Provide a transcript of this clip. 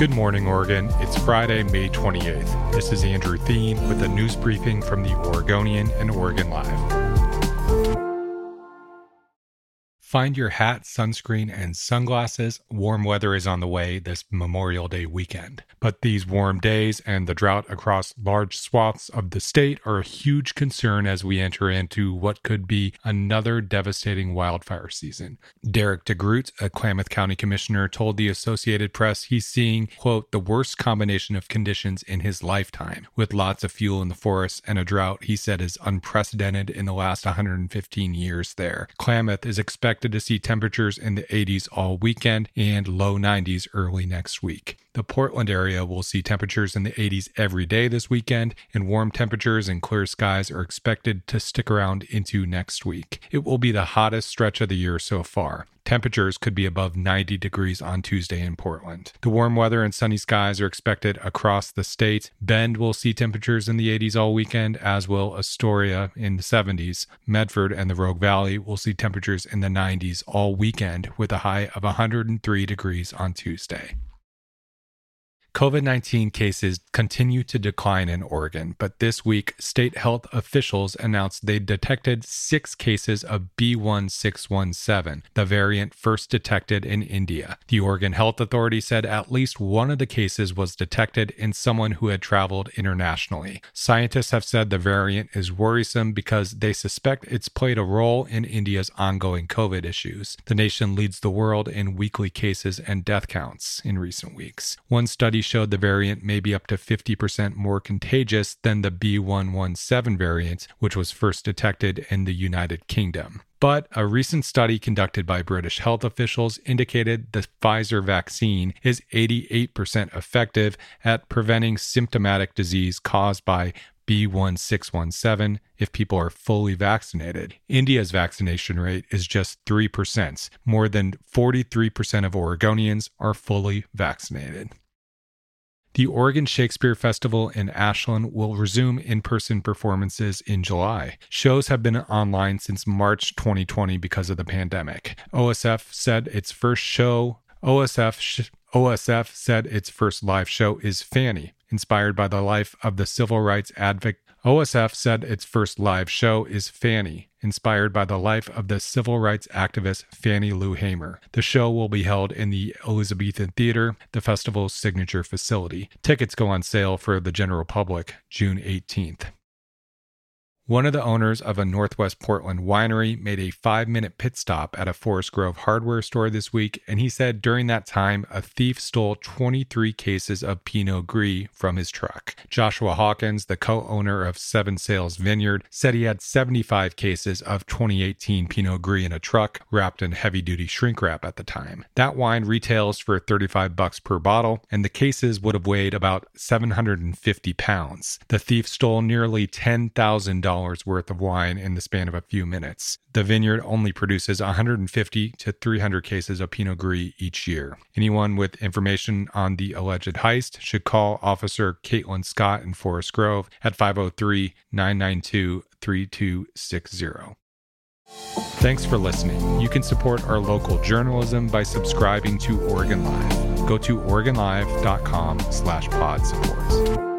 Good morning, Oregon. It's Friday, May 28th. This is Andrew Theen with a news briefing from the Oregonian and Oregon Live. Find your hat, sunscreen, and sunglasses. Warm weather is on the way this Memorial Day weekend. But these warm days and the drought across large swaths of the state are a huge concern as we enter into what could be another devastating wildfire season. Derek DeGroot, a Klamath County commissioner, told the Associated Press he's seeing, quote, the worst combination of conditions in his lifetime. With lots of fuel in the forests and a drought he said is unprecedented in the last 115 years there. Klamath is expected expected to see temperatures in the 80s all weekend and low 90s early next week. The Portland area will see temperatures in the 80s every day this weekend, and warm temperatures and clear skies are expected to stick around into next week. It will be the hottest stretch of the year so far. Temperatures could be above 90 degrees on Tuesday in Portland. The warm weather and sunny skies are expected across the state. Bend will see temperatures in the 80s all weekend, as will Astoria in the 70s. Medford and the Rogue Valley will see temperatures in the 90s all weekend with a high of 103 degrees on Tuesday. COVID 19 cases continue to decline in Oregon, but this week, state health officials announced they detected six cases of B1617, the variant first detected in India. The Oregon Health Authority said at least one of the cases was detected in someone who had traveled internationally. Scientists have said the variant is worrisome because they suspect it's played a role in India's ongoing COVID issues. The nation leads the world in weekly cases and death counts in recent weeks. One study showed the variant may be up to 50% more contagious than the B117 variant, which was first detected in the United Kingdom. But a recent study conducted by British health officials indicated the Pfizer vaccine is 88% effective at preventing symptomatic disease caused by B1617 if people are fully vaccinated. India's vaccination rate is just 3%. More than 43% of Oregonians are fully vaccinated. The Oregon Shakespeare Festival in Ashland will resume in person performances in July. Shows have been online since March 2020 because of the pandemic. OSF said its first show, OSF, sh- OSF said its first live show is Fannie, inspired by the life of the civil rights advocate. OSF said its first live show is Fannie, inspired by the life of the civil rights activist Fannie Lou Hamer. The show will be held in the Elizabethan Theater, the festival's signature facility. Tickets go on sale for the general public June 18th. One of the owners of a Northwest Portland winery made a five minute pit stop at a Forest Grove hardware store this week, and he said during that time, a thief stole 23 cases of Pinot Gris from his truck. Joshua Hawkins, the co owner of Seven Sails Vineyard, said he had 75 cases of 2018 Pinot Gris in a truck wrapped in heavy duty shrink wrap at the time. That wine retails for 35 bucks per bottle, and the cases would have weighed about 750 pounds. The thief stole nearly $10,000 worth of wine in the span of a few minutes. The vineyard only produces 150 to 300 cases of Pinot Gris each year. Anyone with information on the alleged heist should call Officer Caitlin Scott in Forest Grove at 503 992 3260. Thanks for listening. You can support our local journalism by subscribing to Oregon Live. Go to OregonLive.com slash pod supports.